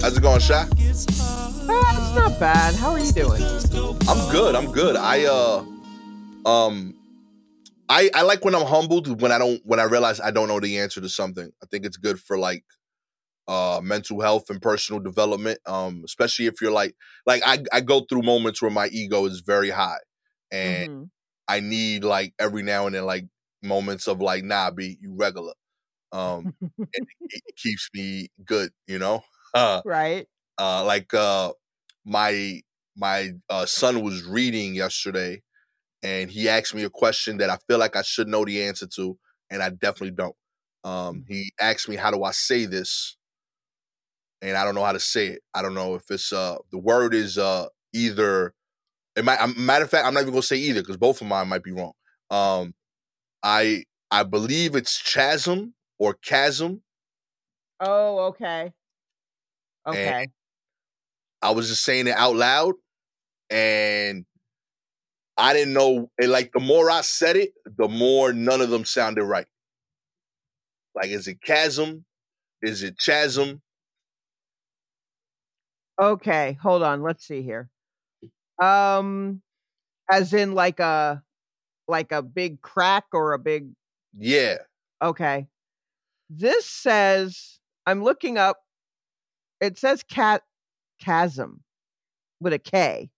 How's it going, Shy? Uh, it's not bad. How are you doing? I'm good. I'm good. I uh um I I like when I'm humbled when I don't when I realize I don't know the answer to something. I think it's good for like uh mental health and personal development. Um, especially if you're like like I I go through moments where my ego is very high and Mhm. I need like every now and then like moments of like nah be you regular. Um it, it keeps me good, you know? Uh right. uh like uh my my uh son was reading yesterday and he asked me a question that I feel like I should know the answer to and I definitely don't. Um he asked me how do I say this and I don't know how to say it. I don't know if it's uh the word is uh either it might um, matter of fact I'm not even going to say either cuz both of mine might be wrong. Um I I believe it's chasm or chasm. Oh, okay. Okay. I was just saying it out loud, and I didn't know. And like the more I said it, the more none of them sounded right. Like, is it chasm? Is it chasm? Okay. Hold on. Let's see here. Um, as in like a like a big crack or a big Yeah. okay. This says I'm looking up. It says cat chasm with a K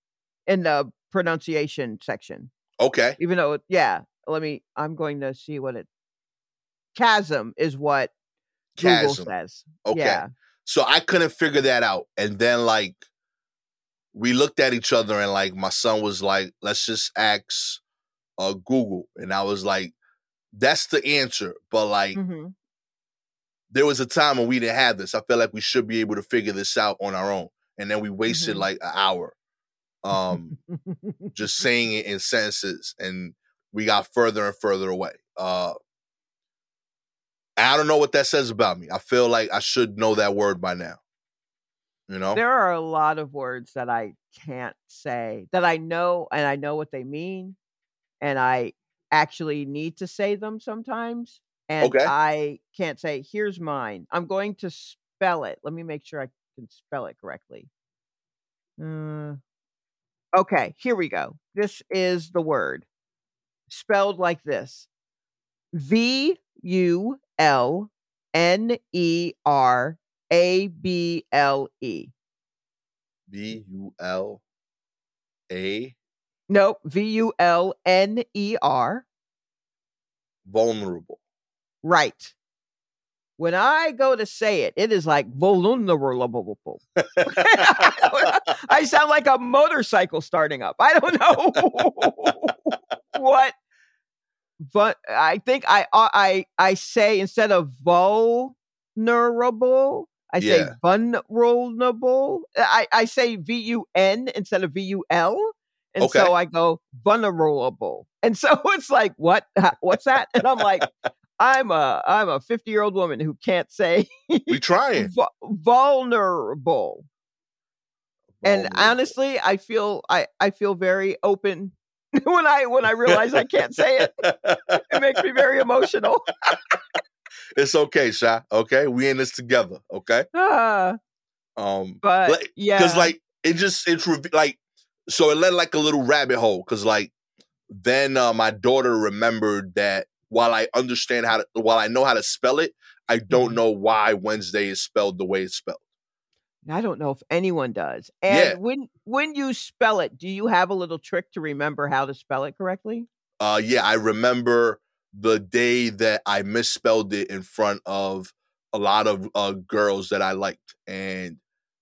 in the pronunciation section. Okay. Even though, yeah. Let me. I'm going to see what it. Chasm is what Google Chasm. says. Okay. Yeah. So I couldn't figure that out, and then like we looked at each other, and like my son was like, "Let's just ask uh Google," and I was like, "That's the answer," but like. Mhm. There was a time when we didn't have this. I felt like we should be able to figure this out on our own. And then we wasted Mhm. like an hour um just saying it in sentences and we got further and further away. Uh I don't know what that says about me. I feel like I should know that word by now. You know? There are a lot of words that I can't say that I know and I know what they mean and I actually need to say them sometimes and Okay. I can't say here's mine. I'm going to spell it. Let me make sure I can spell it correctly. Uh, okay, here we go. This is the word spelled like this. V U L N E R A B L E. V U L A Nope. V U L N E R. vulnerable. Right. When I go to say it, it is like vulnerable. I sound like a motorcycle starting up. I don't know what, but I think I uh, I I say instead of vulnerable, I say Yeah. vulnerable. I I say V U N instead of V U L, and Okay. so I go vulnerable. And so it's like, what? What's that? And I'm like, I'm a I'm a 50 year old woman who can't say We trying. vu- vulnerable. And honestly, I feel I I feel very open when I when I realize I can't say it. It makes me very emotional. it's okay, Sha. Okay, we in this together. Okay. Ah, Um, but like- yeah, because like it just it's like so it led like a little rabbit hole. Because like then uh, my daughter remembered that while I understand how to while I know how to spell it, I don't Mhm. know why Wednesday is spelled the way it's spelled. I don't know if anyone does. And Yeah. when when you spell it, do you have a little trick to remember how to spell it correctly? Uh, yeah, I remember the day that I misspelled it in front of a lot of uh, girls that I liked, and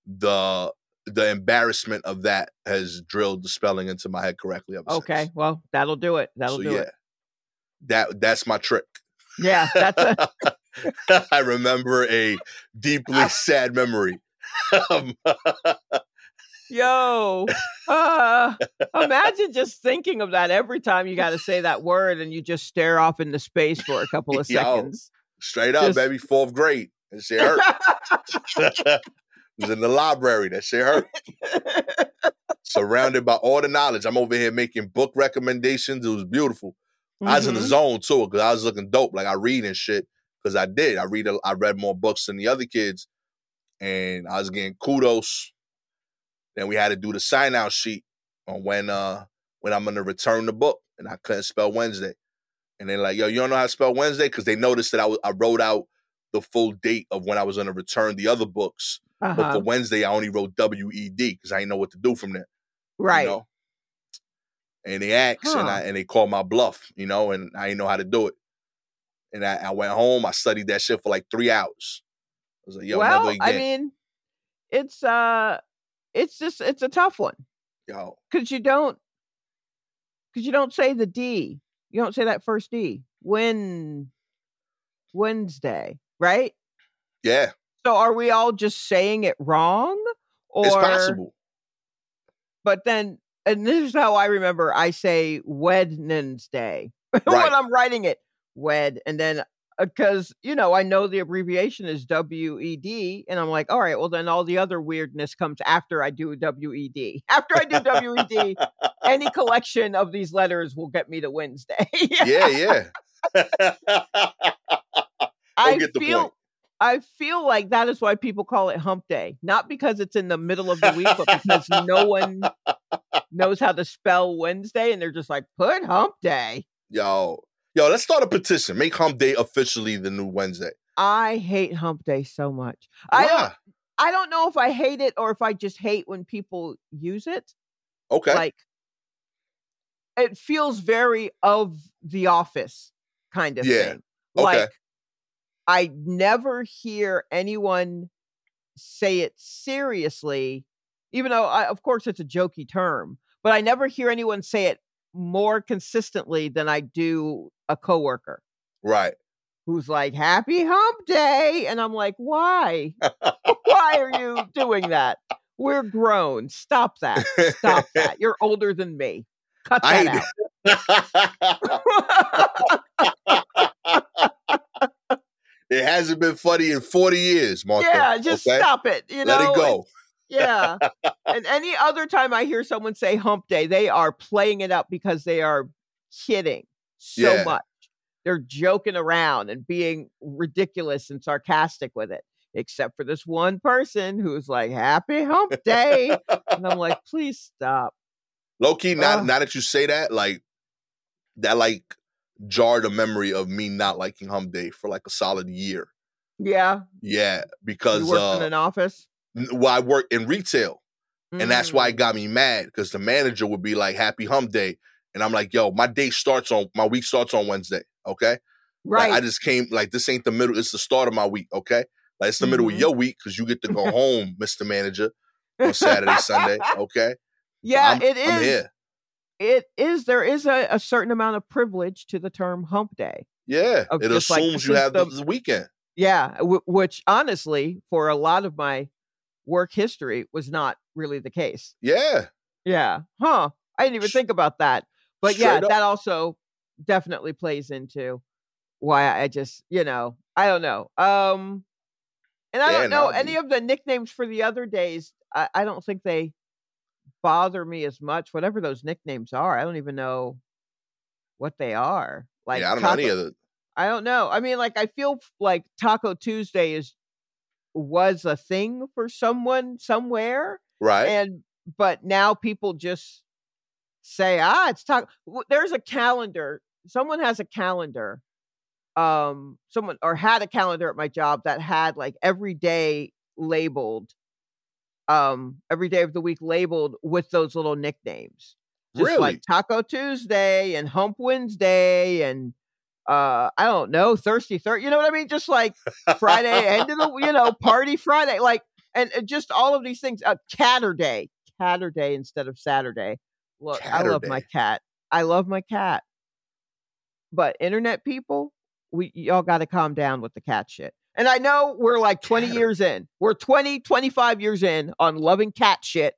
the the embarrassment of that has drilled the spelling into my head correctly. Ever since. Okay, well that'll do it. That'll so do yeah, it. That that's my trick. Yeah, that's a, I remember a deeply sad memory. Yo. Uh, imagine just thinking of that every time you got to say that word, and you just stare off into space for a couple of Yo. seconds. Straight up, Just- baby, fourth grade. That shit hurt. was in the library. That shit hurt. Surrounded by all the knowledge. I'm over here making book recommendations. It was beautiful. I was in the Mhm. zone too because I was looking dope. Like I read and shit because I did. I read. A, I read more books than the other kids, and I was getting kudos. Then we had to do the sign out sheet on when uh when I'm gonna return the book, and I couldn't spell Wednesday. And they're like, "Yo, you don't know how to spell Wednesday?" Because they noticed that I, w- I wrote out the full date of when I was gonna return the other books, but Uh-huh. for Wednesday I only wrote W E D because I didn't know what to do from there. you Right. know? And they asked, and I and they called my bluff, you know, and I didn't know how to do it. And I, I went home, I studied that shit for like three hours. I was like, "Yo, well, never again." I mean, it's uh, it's just it's a tough one Yo, because you don't because you don't say the D. You don't say that first D. When Wednesday, right? yeah, So are we all just saying it wrong? Or it's possible. but then and this is how I remember I say Wednesday Right. when I'm writing it. Wed and then uh, because you know I know the abbreviation is W E D and I'm like all right well then all the other weirdness comes after I do W E D after I do W E D any collection of these letters will get me to Wednesday yeah, yeah. I feel point. I feel like that is why people call it hump day not because it's in the middle of the week but because no one knows how to spell Wednesday and they're just like put hump day yo, yo, let's start a petition. Make Hump Day officially the new Wednesday. I hate hump day so much. I don't I don't know if I hate it or if I just hate when people use it. Okay. Like it feels very of the office kind of Yeah, thing. okay. Like I never hear anyone say it seriously, even though I, of course it's a jokey term, but I never hear anyone say it more consistently than I do a coworker. right. who's like, Happy hump day. And I'm like, Why? Why are you doing that? We're grown. Stop that. Stop that. You're older than me. Cut that hate out. it hasn't been funny in 40 years, Martha. yeah, just okay? stop it. You know? Let it go. Yeah. and any other time I hear someone say hump day, they are playing it up because they are kidding so Yeah. much. They're joking around and being ridiculous and sarcastic with it. Except for this one person who's like, Happy hump day. and I'm like, please stop. Low key, now, Ugh. now that you say that, like that like jarred a memory of me not liking Hump Day for like a solid year. Yeah. Yeah, You because uh, in an office. Well, I work in retail, and that's why it Mm. got me mad because the manager would be like, "Happy Hump Day," and I'm like, "Yo, my day starts on my week starts on Wednesday." Okay, right. Like, I just came like this ain't the middle. It's the start of my week. Okay, like it's the middle Mhm. of your week because you get to go home, Mister Manager, on Saturday, Sunday. Okay, yeah, it is. It is. There is a, a certain amount of privilege to the term hump day. Yeah, it just, like, assumes you have the- the, the weekend. Yeah, w- which honestly, for a lot of my work history, was not really the case. Yeah, Yeah, huh? I didn't even think about that. But yeah, up. that also definitely plays into why I just, you know, I don't know. Um, and I don't know no, any of the nicknames for the other days. I, I don't think they bother me as much. Whatever those nicknames are, I don't even know what they are. Like, yeah. I don't know any of the. I don't know. I mean, like I feel like Taco Tuesday is was a thing for someone somewhere, Right. and but now people just say, "Ah, it's taco." w- There's a calendar. Someone has a calendar. Um, someone or had a calendar at my job that had like every day labeled, um, every day of the week labeled with those little nicknames just really? like Taco Tuesday and Hump Wednesday and uh I don't know Thirsty Third. You know what I mean? Just like Friday end of the you know Party Friday, like and, and just all of these things. Uh, Catter Day, Catter Day instead of Saturday. Look, I love my cat. I love my cat. But internet people, we y'all got to calm down with the cat shit. And I know we're like 20 Catter- years in. We're 20, 25 years in on loving cat shit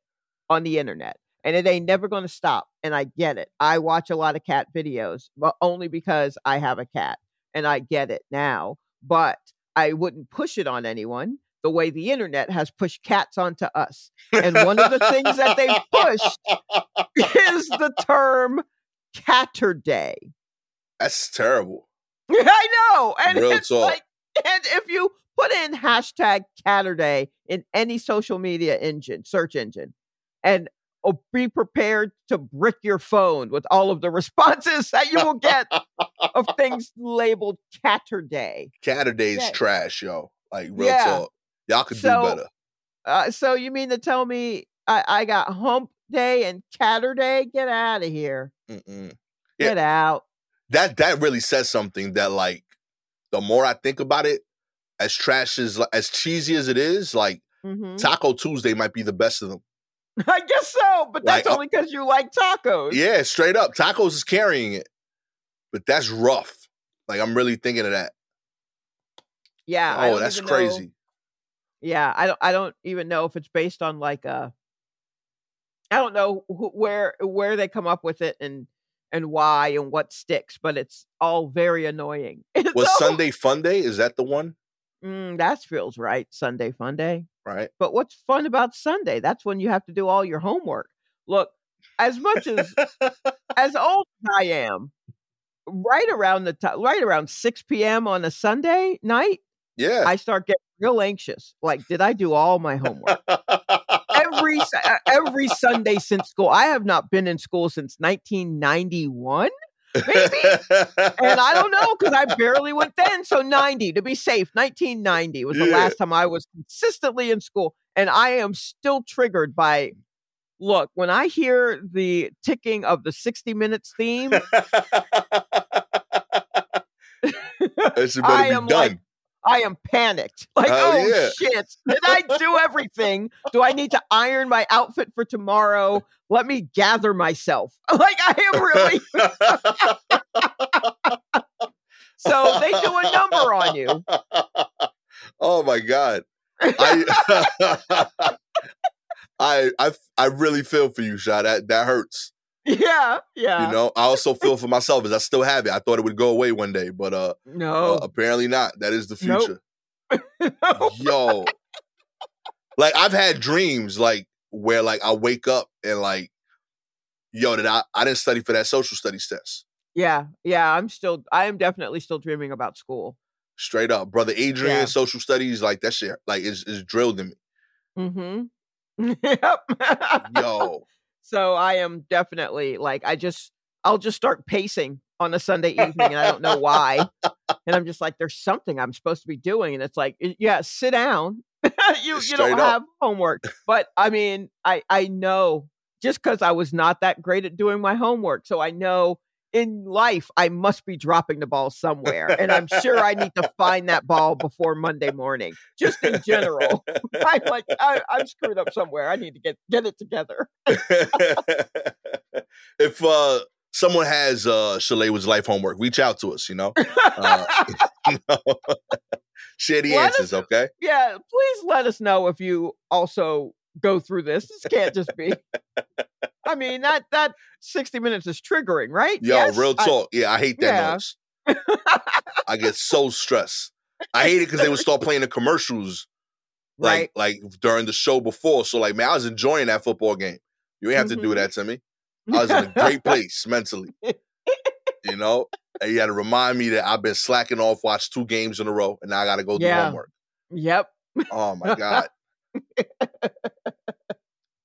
on the internet. And it ain't never going to stop. And I get it. I watch a lot of cat videos, but only because I have a cat. And I get it now. But I wouldn't push it on anyone the way the internet has pushed cats onto us. And one of the things that they've pushed is the term Catterday. That's terrible. I know. And Real it's talk. like And if you put in hashtag Catterday in any social media engine, search engine, and oh, be prepared to brick your phone with all of the responses that you will get of things labeled Catterday. Catterday's Yeah. trash, yo. Like real Yeah. talk. Y'all could So- do better. Uh, so you mean to tell me I, I got Hump Day and Catterday? Get out of here! Mm-mm. Yeah. Get out! That that really says something that like the more I think about it, as trash as as cheesy as it is, like Mhm. Taco Tuesday might be the best of them. I guess so, but that's Like, uh, only because you like tacos. Yeah, straight up. Tacos is carrying it. But that's rough. Like I'm really thinking of that. yeah. Oh, that's even know- crazy. Yeah, I don't. I don't even know if it's based on like a. I don't know wh- where where they come up with it and and why and what sticks, but it's all very annoying. Was So- Sunday Fun Day? Is that the one? Mm, that feels right. Sunday fun day. Right. But what's fun about Sunday? That's when you have to do all your homework. Look, as much as as old as I am, right around the time, right around six p.m. on a Sunday night, yeah. I start getting real anxious. Like, did I do all my homework? every uh, every Sunday since school. I have not been in school since 1991, maybe. and I don't know because I barely went then. So 90 to be safe. 1990 was the Yeah. last time I was consistently in school, and I am still triggered by. Look, when I hear the ticking of the 60 minutes theme, I am be like, done. I am panicked. Like, Hell oh yeah. shit, did I do everything? Do I need to iron my outfit for tomorrow? Let me gather myself. Like, I am really. So they do a number on you. oh my god. I, I I I really feel for you, Shaw. That that hurts. Yeah, yeah. You know, I also feel for myself as I still have it. I thought it would go away one day, but uh, no. uh apparently not. That is the Nope. future. no. Yo. Like I've had dreams like where like I wake up and like, yo, did I I didn't study for that social studies test. Yeah, yeah. I'm still. I am definitely still dreaming about school. Straight up. Brother Adrian, Yeah. social studies, like that shit like is is drilled in me. Mm-hmm. yep. Yo. So I am definitely like I just I'll just start pacing on a Sunday evening and I don't know why. And I'm just like, there's something I'm supposed to be doing. And it's like, yeah, sit down. you you don't up. have homework. But I mean, I I know just because I was not that great at doing my homework. So I know in life I must be dropping the ball somewhere. And I'm sure I need to find that ball before Monday morning. Just in general. I'm like, I, I'm screwed up somewhere. I need to get get it together. if uh someone has uh Shalewa's life homework, reach out to us, you know. Uh, Share the Let us- answers, okay? yeah, please let us know if you also go through this. This can't just be. I mean that that sixty minutes is triggering, right? Yo, Yes? real I- talk. yeah, I hate that Yeah. noise. I get so stressed. I hate it because they would start playing the commercials like right. like during the show before. So like, man, I was enjoying that football game. You ain't have to do Mhm. that to me. I was in a great place mentally. You know, and you had to remind me that I've been slacking off, watched two games in a row, and now I got to go do Yeah. homework. Yep. Oh my god,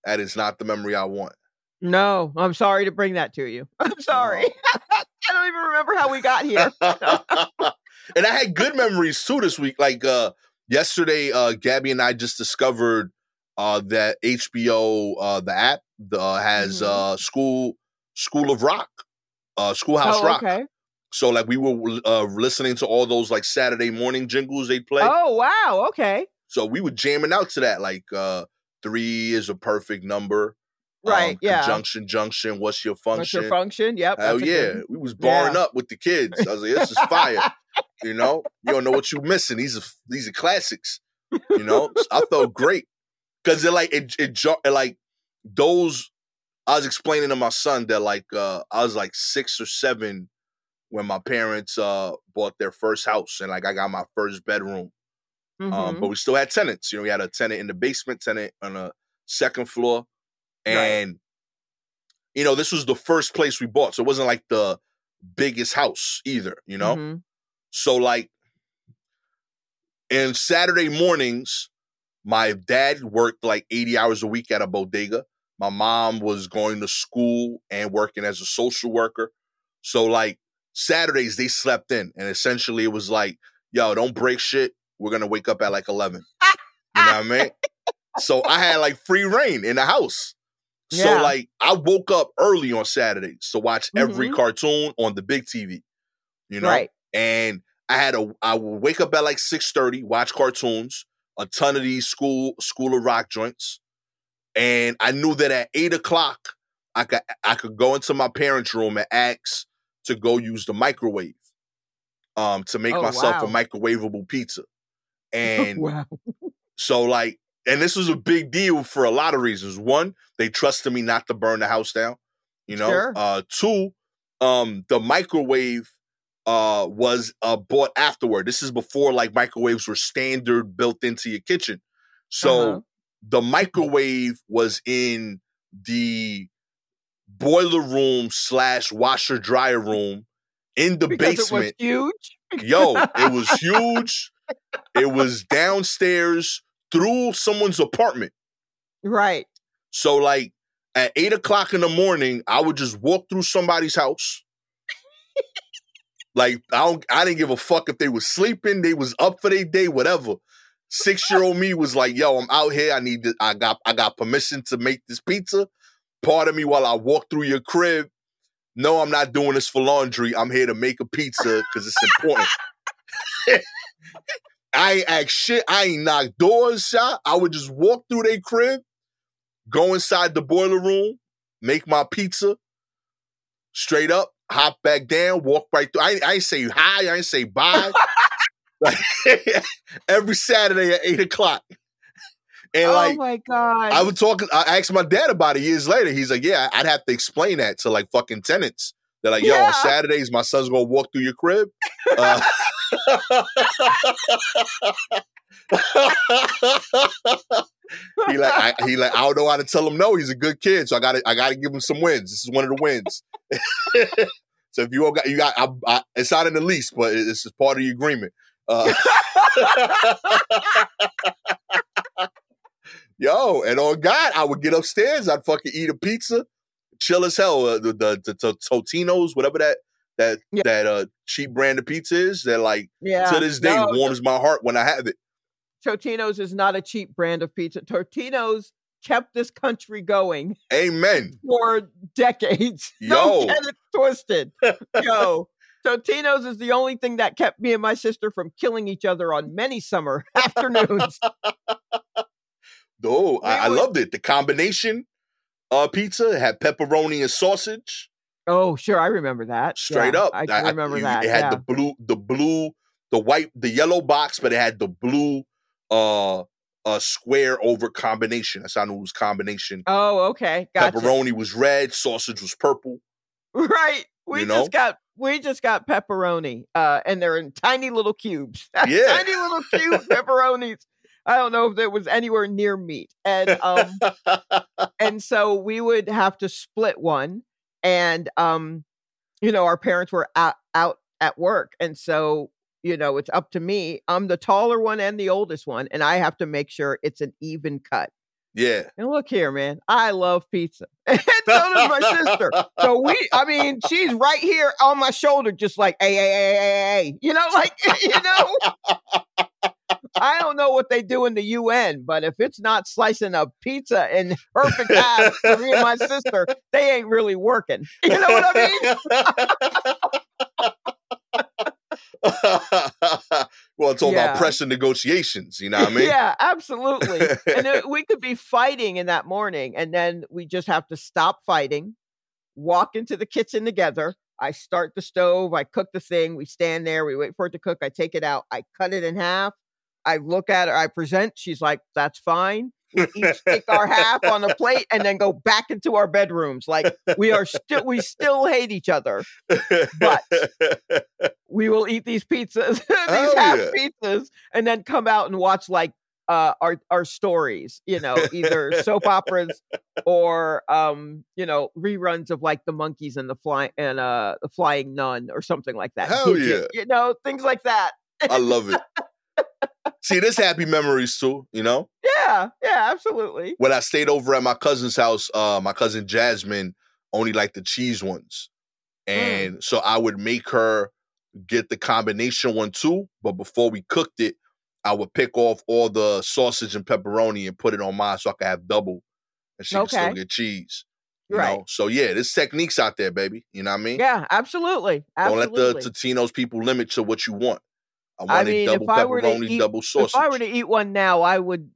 that is not the memory I want. No, I'm sorry to bring that to you. I'm sorry. I don't even remember how we got here. and I had good memories too this week. Like uh yesterday, uh Gabby and I just discovered uh that HBO uh the app the, uh, has Mhm. uh school School of Rock, uh Schoolhouse oh, Rock. okay. So like we were uh listening to all those like Saturday morning jingles they'd play. Oh wow. Okay. So we were jamming out to that. Like uh three is a perfect number. Right. Um, yeah. Conjunction, junction. What's your function? What's your function? Yep. Hell yeah. good- We was barring Yeah. up with the kids. I was like, this is fire. you know? You don't know what you're missing. These are these are classics. You know? I felt great. Cause it like it it, it like those I was explaining to my son that like uh I was like six or seven when my parents uh bought their first house and like I got my first bedroom. Um, Mhm. but we still had tenants. You know, we had a tenant in the basement, tenant on a second floor. Right. And you know, this was the first place we bought. So it wasn't like the biggest house either, you know? Mhm. So like And Saturday mornings, my dad worked like 80 hours a week at a bodega. My mom was going to school and working as a social worker. So like Saturdays they slept in and essentially it was like, yo, don't break shit. We're gonna wake up at like 11. You know what I mean? So I had like free reign in the house. So Yeah. like I woke up early on Saturdays to watch every Mhm. cartoon on the big TV. You know? Right. And I had a I would wake up at like 6:30, watch cartoons, a ton of these school school of rock joints. And I knew that at eight o'clock I could I could go into my parents' room and ask to go use the microwave um to make Oh, myself a microwavable pizza. And wow. so like, and this was a big deal for a lot of reasons. One, they trusted me not to burn the house down. You know. Sure. Uh two, um, the microwave uh was uh bought afterward. This is before like microwaves were standard built into your kitchen. So Uh-huh. the microwave was in the boiler room slash washer dryer room in the because basement it was huge. Yo, it was huge. It was downstairs through someone's apartment. Right. So, like at eight o'clock in the morning, I would just walk through somebody's house. like I don't, I didn't give a fuck if they was sleeping, they was up for their day, whatever. Six year old me was like, "Yo, I'm out here. I need to. I got. I got permission to make this pizza. Part of me while I walk through your crib. No, I'm not doing this for laundry. I'm here to make a pizza because it's important. I ain't act shit. I ain't knock doors shot. I would just walk through their crib, go inside the boiler room, make my pizza, straight up, hop back down, walk right through. I, I ain't say hi, I ain't say bye. like, every Saturday at eight o'clock. And like, oh my god. I would talk. I asked my dad about it years later. He's like, "Yeah, I'd have to explain that to like fucking tenants. They're like, yo, Yeah. on Saturdays, my son's gonna walk through your crib." Uh, he like, I, he like, I don't know how to tell him no. He's a good kid, so I got to, I got to give him some wins. This is one of the wins. so if you all got, you got, I, I, it's not in the lease, but it's just part of the agreement. Uh, Yo, and on God, I would get upstairs. I'd fucking eat a pizza, chill as hell. Uh, the, the the the Totino's, whatever that that Yeah. that uh cheap brand of pizza is, that like yeah. to this day No, warms my heart when I have it. Totino's is not a cheap brand of pizza. Totino's kept this country going Amen. for decades. Yo. Don't get it twisted. Yo. Totino's is the only thing that kept me and my sister from killing each other on many summer afternoons. Oh, I, I loved it. The combination uh pizza had pepperoni and sausage. Oh, sure, I remember that. Straight Yeah, up. I do remember you- that. It had yeah. the blue, the blue, the white, the yellow box, but it had the blue uh uh square over combination. That's how I knew it was combination. oh, okay, gotcha. Pepperoni was red, sausage was purple. Right. We You just got we just got pepperoni, uh, and they're in tiny little cubes. Yeah. tiny little cube pepperonis. I don't know if it was anywhere near meat, and um, and so we would have to split one, and um, you know, our parents were out out at work, and so you know, it's up to me. I'm the taller one and the oldest one, and I have to make sure it's an even cut. yeah. And look here, man, I love pizza, and so does my sister. So we, I mean, she's right here on my shoulder, just like, hey, hey, hey, hey, hey, hey. you know, like, you know. I don't know what they do in the UN, but if it's not slicing a pizza in perfect half for me and my sister, they ain't really working. You know what I mean? well, it's all Yeah. about pressure negotiations. You know what I mean? yeah, absolutely. and it, we could be fighting in that morning, and then we just have to stop fighting, walk into the kitchen together. I start the stove, I cook the thing, we stand there, we wait for it to cook, I take it out, I cut it in half, I look at her, I present, she's like, that's fine. We each take our half on a plate and then go back into our bedrooms. Like we are still we still hate each other. But- We will eat these pizzas, these Hell half yeah. pizzas, and then come out and watch like uh our our stories, you know, either soap operas or um, you know, reruns of like the Monkees and the fly and uh the flying nun or something like that. Hell Gidget, You know, things like that. I love it. See, there's happy memories too, you know? Yeah, yeah, absolutely. When I stayed over at my cousin's house, uh, my cousin Jasmine only liked the cheese ones. And mm. so I would make her get the combination one too. But before we cooked it, I would pick off all the sausage and pepperoni and put it on mine so I could have double and she okay. can still get cheese. You right. know, so yeah, there's techniques out there, baby. You know what I mean? Yeah, absolutely. absolutely. Don't let the Totino's people limit to what you want. I want I mean, double pepperoni, eat, double sausage. If I were to eat one now, I would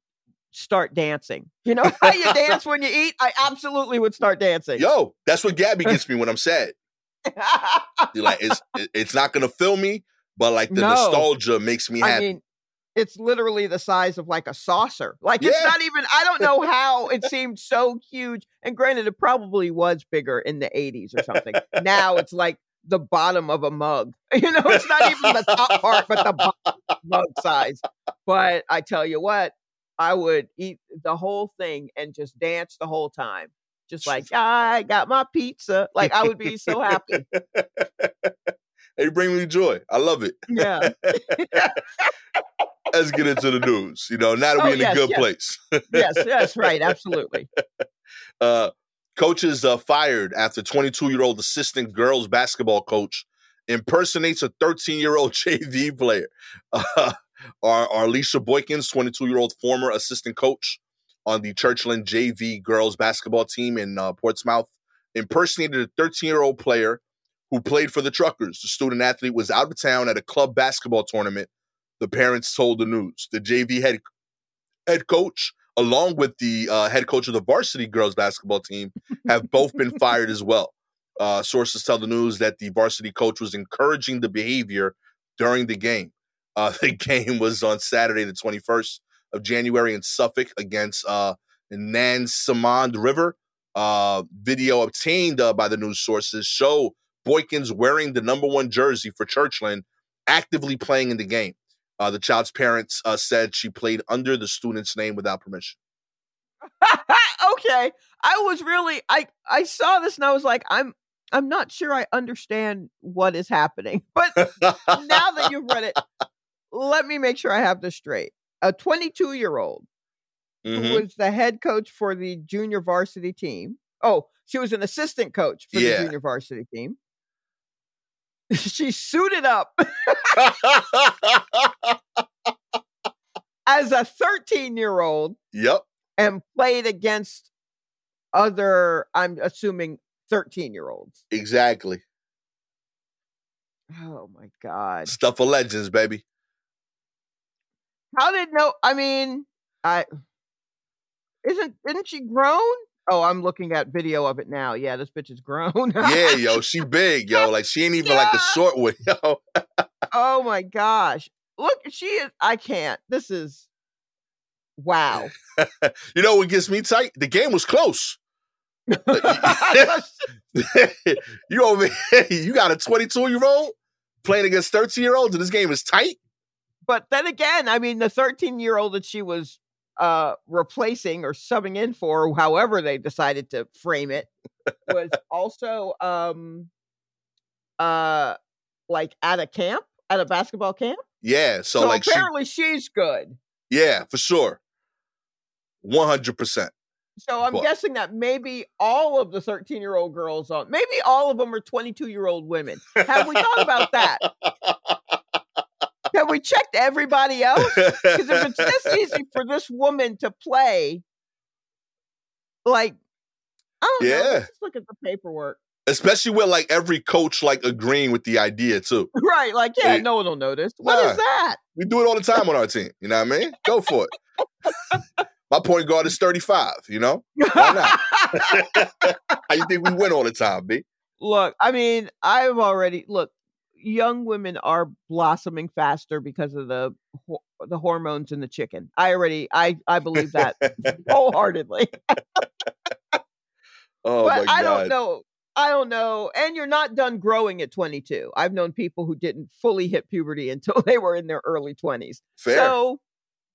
start dancing. You know how you dance when you eat? I absolutely would start dancing. Yo, that's what Gabby gets me when I'm sad. Like, it's it's not gonna fill me, but like the no. nostalgia makes me happy. I mean, it's literally the size of like a saucer. Like yeah. it's not even I don't know how it seemed so huge. And granted, it probably was bigger in the 80s or something. now it's like the bottom of a mug. You know, it's not even the top part, but the mug size. But I tell you what, I would eat the whole thing and just dance the whole time. Just like, I got my pizza. Like I would be so happy. Hey, bring me joy. I love it. Yeah. Let's get into the news. You know, now that oh, we're in yes, a good yes. place. yes, yes, right. Absolutely. Uh, coaches uh, fired after 22 year old assistant girls basketball coach impersonates a 13 year old JV player. Uh, our, Alicia Boykins, 22 year old former assistant coach on the Churchland JV girls basketball team in uh, Portsmouth, impersonated a 13 year old player who played for the Truckers. The student athlete was out of town at a club basketball tournament. The parents told the news. The JV head head coach, along with the uh, head coach of the varsity girls basketball team, have both been fired as well. Uh, sources tell the news that the varsity coach was encouraging the behavior during the game. Uh, the game was on Saturday, the 21st of January in Suffolk against uh, Nansemond River. Uh, video obtained uh, by the news sources show Boykins wearing the number one jersey for Churchland, actively playing in the game. Uh, the child's parents uh, said she played under the student's name without permission. okay, I was really I I saw this and I was like, I'm I'm not sure I understand what is happening. But now that you've read it, let me make sure I have this straight. A 22 year old mm-hmm. who was the head coach for the junior varsity team. Oh, she was an assistant coach for yeah. the junior varsity team. she suited up as a 13 year old. Yep. And played against other, I'm assuming, 13 year olds. Exactly. Oh my God. Stuff of legends, baby. How did no? I mean, I isn't isn't she grown? Oh, I'm looking at video of it now. Yeah, this bitch is grown. yeah, yo, she big, yo. Like she ain't even yeah. like a short one, yo. oh my gosh. Look, she is I can't. This is wow. you know what gets me tight? The game was close. you over here, you got a 22 year old playing against 13 year olds, and this game is tight. But then again, I mean, the 13 year old that she was uh, replacing or subbing in for, however they decided to frame it, was also um, uh, like at a camp, at a basketball camp. Yeah, so, so like apparently she, she's good. Yeah, for sure, one hundred percent. So I'm but. guessing that maybe all of the 13 year old girls on, maybe all of them are 22 year old women. Have we thought about that? Have we checked everybody else? Because if it's this easy for this woman to play, like, I don't yeah. know. Let's look at the paperwork. Especially with like every coach like agreeing with the idea too. Right. Like, yeah, no one will notice. What nah, is that? We do it all the time on our team. You know what I mean? Go for it. My point guard is 35, you know? Why not? How you think we win all the time, B? Look, I mean, I've already look, young women are blossoming faster because of the the hormones in the chicken. I already I I believe that wholeheartedly. oh but I don't know. I don't know. And you're not done growing at 22. I've known people who didn't fully hit puberty until they were in their early 20s. Fair. So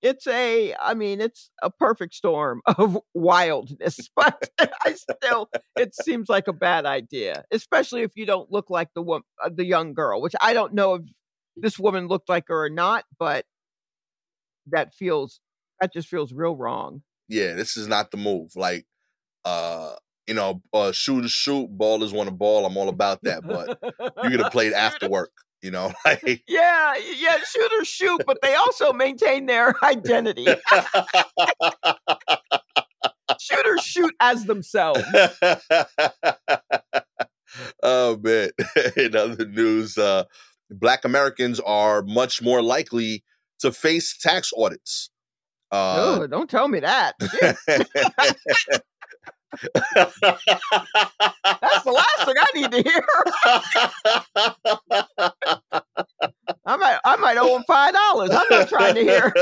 it's a i mean it's a perfect storm of wildness but i still it seems like a bad idea especially if you don't look like the woman uh, the young girl which i don't know if this woman looked like her or not but that feels that just feels real wrong. Yeah, this is not the move. Like, uh, you know, uh, shoot is shoot, ball is want to ball. I'm all about that, but you get to play it after work. You know, like yeah, yeah, shooters shoot, but they also maintain their identity. shooters shoot as themselves. oh man! In other news, uh, Black Americans are much more likely to face tax audits. Uh, oh, don't tell me that. That's the last thing I need to hear. I might, I might owe him five dollars. I'm not trying to hear.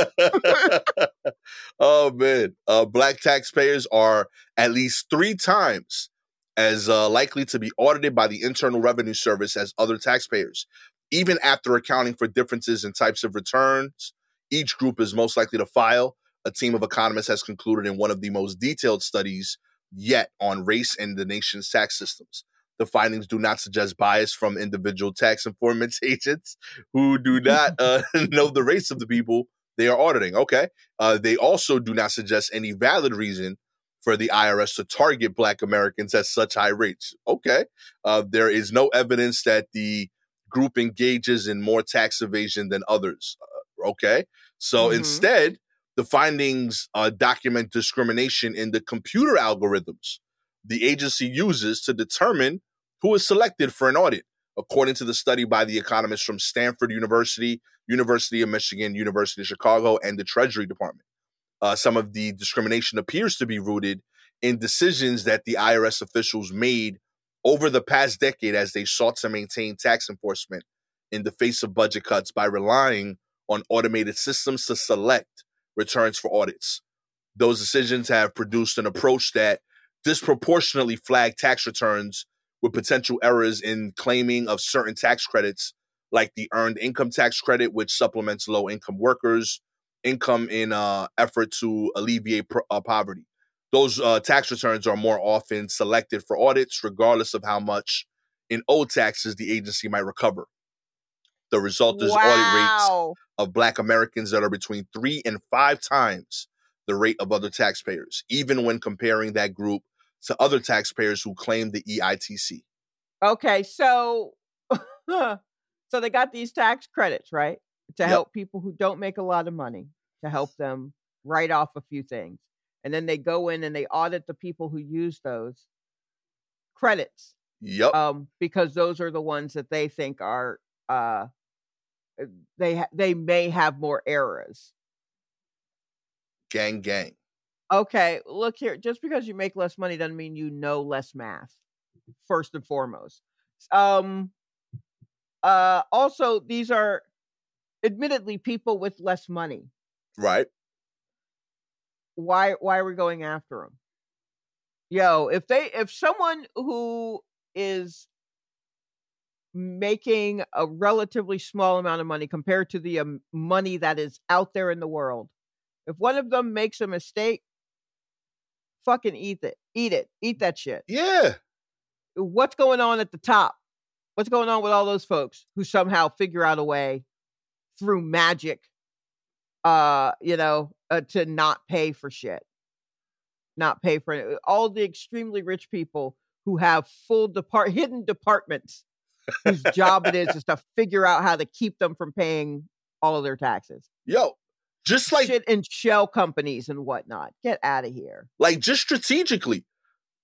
oh man, uh, black taxpayers are at least three times as uh, likely to be audited by the Internal Revenue Service as other taxpayers, even after accounting for differences in types of returns. Each group is most likely to file. A team of economists has concluded in one of the most detailed studies yet on race and the nation's tax systems. The findings do not suggest bias from individual tax informant agents who do not uh, know the race of the people they are auditing. Okay. Uh, they also do not suggest any valid reason for the IRS to target Black Americans at such high rates. Okay. Uh, there is no evidence that the group engages in more tax evasion than others. Uh, okay. So mm-hmm. instead, the findings uh, document discrimination in the computer algorithms the agency uses to determine who is selected for an audit, according to the study by the economists from Stanford University, University of Michigan, University of Chicago, and the Treasury Department. Uh, some of the discrimination appears to be rooted in decisions that the IRS officials made over the past decade as they sought to maintain tax enforcement in the face of budget cuts by relying on automated systems to select returns for audits. Those decisions have produced an approach that disproportionately flagged tax returns with potential errors in claiming of certain tax credits, like the earned income tax credit, which supplements low income workers' income in uh, effort to alleviate pro- uh, poverty. Those uh, tax returns are more often selected for audits, regardless of how much in old taxes the agency might recover. The result is wow. audit rates of Black Americans that are between three and five times the rate of other taxpayers, even when comparing that group to other taxpayers who claim the EITC. Okay, so so they got these tax credits, right? To yep. help people who don't make a lot of money, to help them write off a few things. And then they go in and they audit the people who use those credits. Yep. Um, because those are the ones that they think are uh uh, they ha- they may have more errors. Gang, gang. Okay, look here. Just because you make less money doesn't mean you know less math. First and foremost. Um. Uh. Also, these are, admittedly, people with less money. Right. Why? Why are we going after them? Yo, if they, if someone who is making a relatively small amount of money compared to the um, money that is out there in the world. If one of them makes a mistake, fucking eat it. Eat it. Eat that shit. Yeah. What's going on at the top? What's going on with all those folks who somehow figure out a way through magic uh, you know, uh, to not pay for shit. Not pay for it. All the extremely rich people who have full depart hidden departments whose job it is is to figure out how to keep them from paying all of their taxes. Yo, just like shit in shell companies and whatnot. Get out of here. Like just strategically,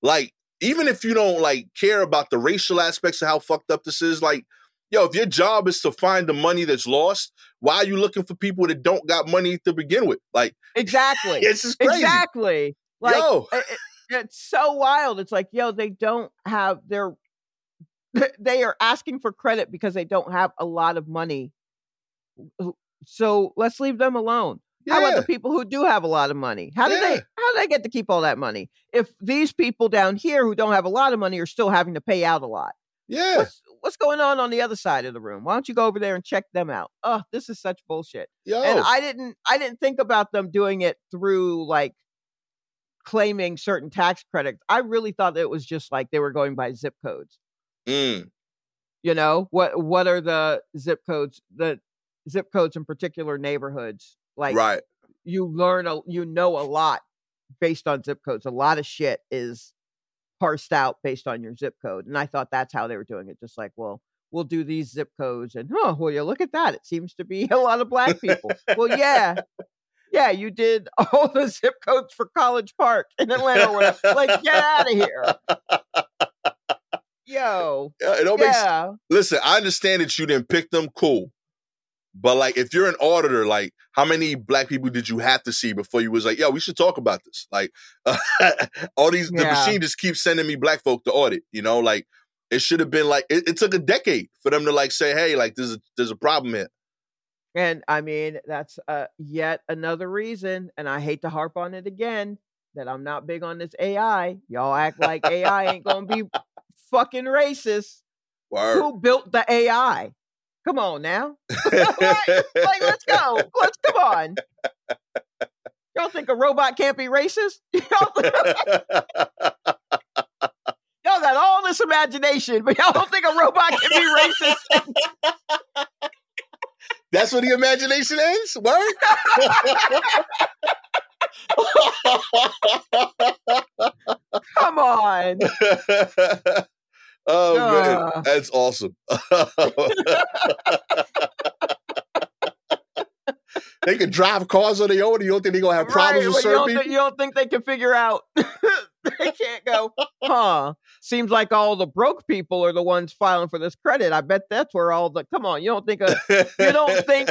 like even if you don't like care about the racial aspects of how fucked up this is, like yo, if your job is to find the money that's lost, why are you looking for people that don't got money to begin with? Like exactly, it's just crazy. Exactly. Like yo. It, it's so wild. It's like yo, they don't have their they are asking for credit because they don't have a lot of money. So let's leave them alone. Yeah. How about the people who do have a lot of money? How yeah. do they how do they get to keep all that money? If these people down here who don't have a lot of money are still having to pay out a lot. Yeah. What's, what's going on on the other side of the room? Why don't you go over there and check them out? Oh, this is such bullshit. Yo. And I didn't I didn't think about them doing it through like claiming certain tax credits. I really thought it was just like they were going by zip codes. Mm. You know what? What are the zip codes? The zip codes in particular neighborhoods Like right. you learn a you know a lot based on zip codes. A lot of shit is parsed out based on your zip code. And I thought that's how they were doing it. Just like, well, we'll do these zip codes and oh well you look at that. It seems to be a lot of black people. well, yeah. Yeah, you did all the zip codes for College Park in Atlanta. Like, get out of here. Yo. Yeah, it don't make. Listen, I understand that you didn't pick them, cool. But like, if you're an auditor, like, how many black people did you have to see before you was like, "Yo, we should talk about this"? Like, all these the machine just keeps sending me black folk to audit. You know, like it should have been like it, it took a decade for them to like say, "Hey, like there's a, there's a problem here." And I mean, that's uh, yet another reason, and I hate to harp on it again, that I'm not big on this AI. Y'all act like AI ain't gonna be fucking racist. Word. Who built the AI? Come on now. like, like, let's go. Let's come on. Y'all think a robot can't be racist? Y'all, got all this imagination, but y'all don't think a robot can be racist? That's where the imagination ends. Word. Come on. Oh man, Ah. that's awesome. they can drive cars on their own. You don't think they're gonna have problems Right, with you don't, think, you don't think they can figure out? they can't go, huh? Seems like all the broke people are the ones filing for this credit. I bet that's where all the. Come on, you don't think a you don't think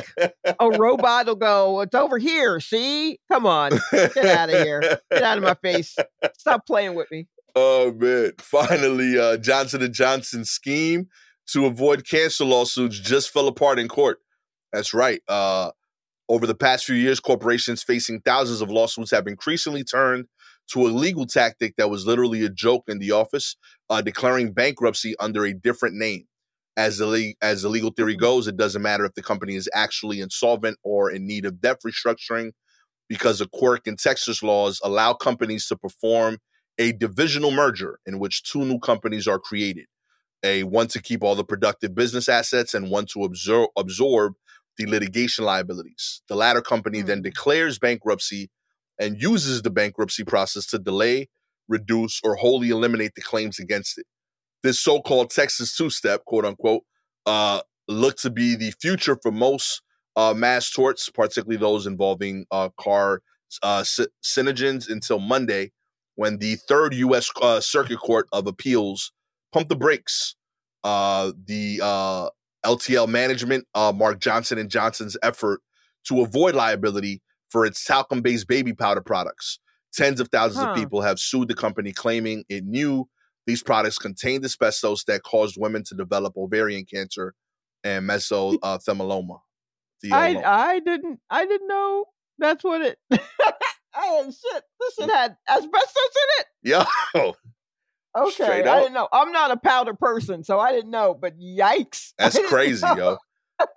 a robot will go? It's over here. See? Come on, get out of here. Get out of my face. Stop playing with me. Oh man! Finally, uh, Johnson and Johnson's scheme to avoid cancer lawsuits just fell apart in court. That's right. Uh, over the past few years, corporations facing thousands of lawsuits have increasingly turned to a legal tactic that was literally a joke in the office, uh, declaring bankruptcy under a different name. As the le- as the legal theory goes, it doesn't matter if the company is actually insolvent or in need of debt restructuring, because a quirk in Texas laws allow companies to perform a divisional merger in which two new companies are created. A one to keep all the productive business assets and one to absorb absorb the litigation liabilities. The latter company then Hmm. declares bankruptcy and uses the bankruptcy process to delay reduce or wholly eliminate the claims against it. This so-called texas two-step quote unquote uh looked to be the future for most uh mass torts particularly those involving uh car uh sy- until monday when the third U.S. Uh, Circuit Court of Appeals pumped the brakes. Uh, the uh, LTL management, uh, Mark Johnson and Johnson's effort to avoid liability for its talcum-based baby powder products. Tens of thousands Huh. of people have sued the company, claiming it knew these products contained asbestos that caused women to develop ovarian cancer and mesothelioma. I I didn't I didn't know that's what it. I had shit. This shit had asbestos in it. Yo, Okay, I didn't know. I'm not a powder person, so I didn't know. But yikes, That's crazy, know. yo.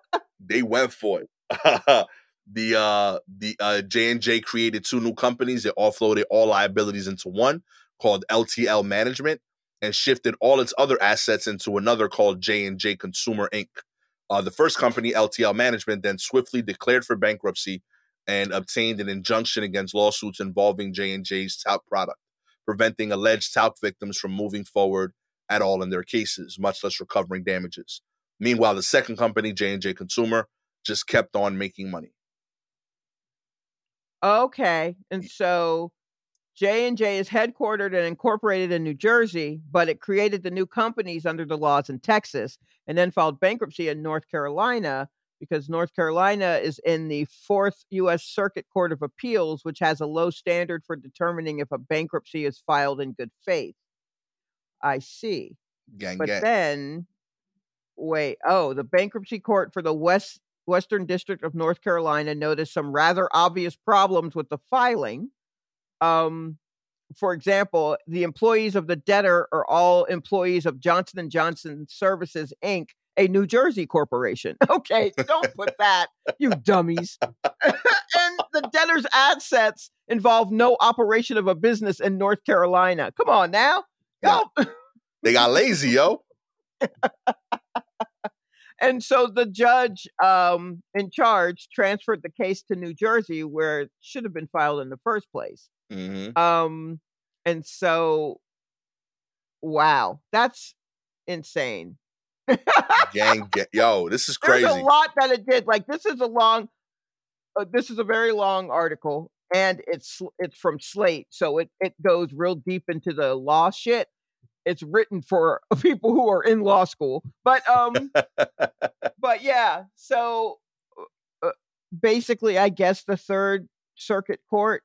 they went for it. the uh the uh J and J created two new companies that offloaded all liabilities into one called LTL Management and shifted all its other assets into another called J and J Consumer Inc. Uh, the first company, LTL Management, then swiftly declared for bankruptcy and obtained an injunction against lawsuits involving J and J's talc product, preventing alleged talc victims from moving forward at all in their cases, much less recovering damages. Meanwhile, the second company, J and J Consumer, just kept on making money. Okay, and so J and J is headquartered and incorporated in New Jersey, but it created the new companies under the laws in Texas, and then filed bankruptcy in North Carolina because North Carolina is in the Fourth U.S. Circuit Court of Appeals, which has a low standard for determining if a bankruptcy is filed in good faith. I see. Gang, But gang. then, wait, oh, the bankruptcy court for the West Western District of North Carolina noticed some rather obvious problems with the filing. Um, for example, the employees of the debtor are all employees of Johnson and Johnson Services Inc., a New Jersey corporation. Okay, don't put that, you dummies. and the debtor's assets involve no operation of a business in North Carolina. Come on now. Yeah. They got lazy, yo. and so the judge um, in charge transferred the case to New Jersey, where it should have been filed in the first place. hmm Um, and so, wow, that's insane. Gang, ga- yo, this is There's crazy. a lot that it did. Like this is a long, uh, this is a very long article, and it's it's from Slate, so it it goes real deep into the law shit. It's written for people who are in law school, but um, but yeah. So uh, basically, I guess the Third Circuit Court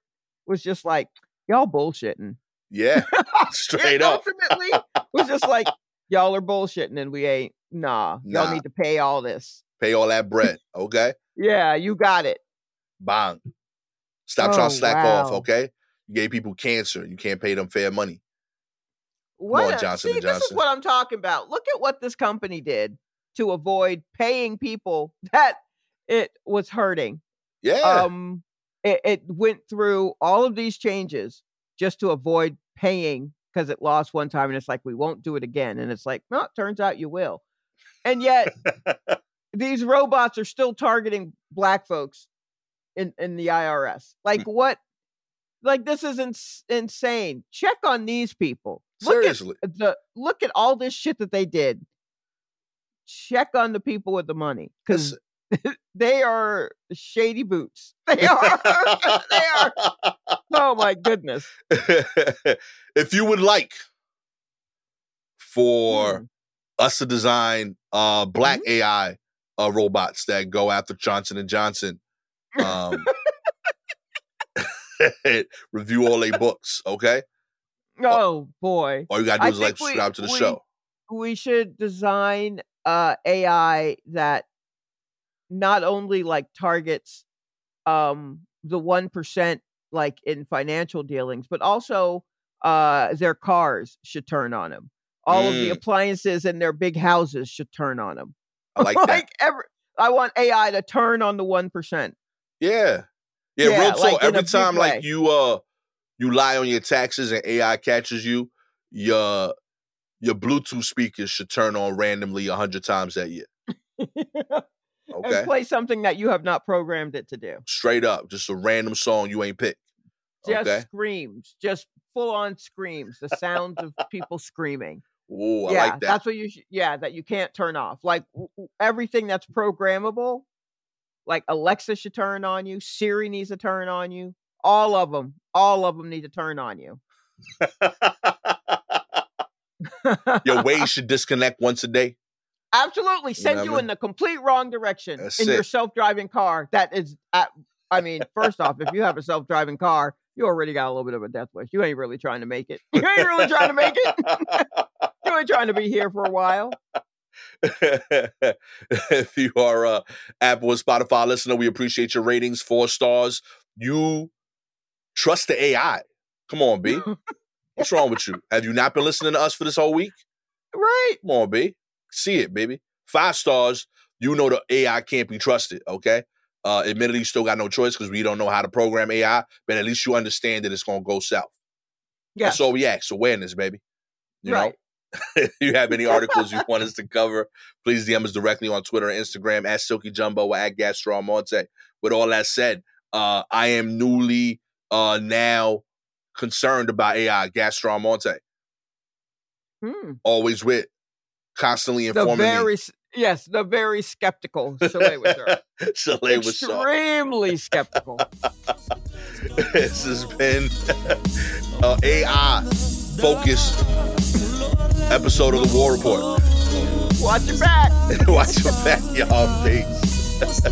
was just like y'all bullshitting. Yeah, straight up. ultimately was just like y'all are bullshitting, and we ain't. Nah, y'all need to pay all this. Pay all that bread, okay? Yeah, you got it. Bang. Stop trying Oh, to slack off, okay? You gave people cancer. You can't pay them fair money. What on, a- Johnson see, and this is Johnson. what I'm talking about. Look at what this company did to avoid paying people that it was hurting. Yeah. Um, it, it went through all of these changes just to avoid paying because it lost one time, and it's like we won't do it again. And it's like, no, it turns out you will. And yet, these robots are still targeting black folks in in the IRS. Like Hmm. what? Like this is ins- insane. Check on these people. Look at Seriously. the look at all this shit that they did. Check on the people with the money because they are shady boots. They are. they are. Oh my goodness. if you would like for Hmm. us to design uh black AI uh robots that go after Johnson and Johnson, um review all their books, okay? Oh boy. All you gotta do I is like think we- subscribe to the we- show. we should design uh AI that not only like targets um the 1% like in financial dealings but also uh their cars should turn on them all of the Mm. appliances in their big houses should turn on them I like like every I want AI to turn on the 1%. Yeah. Yeah, Yeah, real talk. like, Every time like way. you uh you lie on your taxes and AI catches you, your your Bluetooth speakers should turn on randomly a hundred times that year. Okay. And play something that you have not programmed it to do. Straight up. Just a random song you ain't picked. Just Okay. screams, just full on screams, the sounds of people screaming. Ooh, I yeah, like that. that's what you should, yeah, that you can't turn off. Like w- w- everything that's programmable, like Alexa should turn on you, Siri needs to turn on you, all of them, all of them need to turn on you. your Waze should disconnect once a day. Absolutely, send know you in the complete wrong direction That's in your self-driving car. That is, at, I mean, first off, if you have a self-driving car, you already got a little bit of a death wish. You ain't really trying to make it. You ain't really trying to make it. you ain't trying to be here for a while. if you are a Apple or Spotify listener, we appreciate your ratings, four stars. You trust the AI. Come on, B. What's wrong with you? Have you not been listening to us for this whole week? Right. Come on, B. See it, baby. Five stars. You know the AI can't be trusted. Okay. Uh, admittedly, you still got no choice because we don't know how to program AI, but at least you understand that it's gonna go south. That's all we ask. Awareness, baby. You right. know, if you have any articles you want us to cover, please DM us directly on Twitter and Instagram at Silky Jumbo or at Gastor Almonte. With all that said, uh, I am newly uh, now concerned about AI, Gastor Almonte. Hmm. Always with, constantly The informing very s- yes, the very skeptical Shalewa with her. me. Shalewa was. Extremely skeptical. this has been uh, AI focused episode of the War Report. Watch your back. Watch your back, y'all. Peace.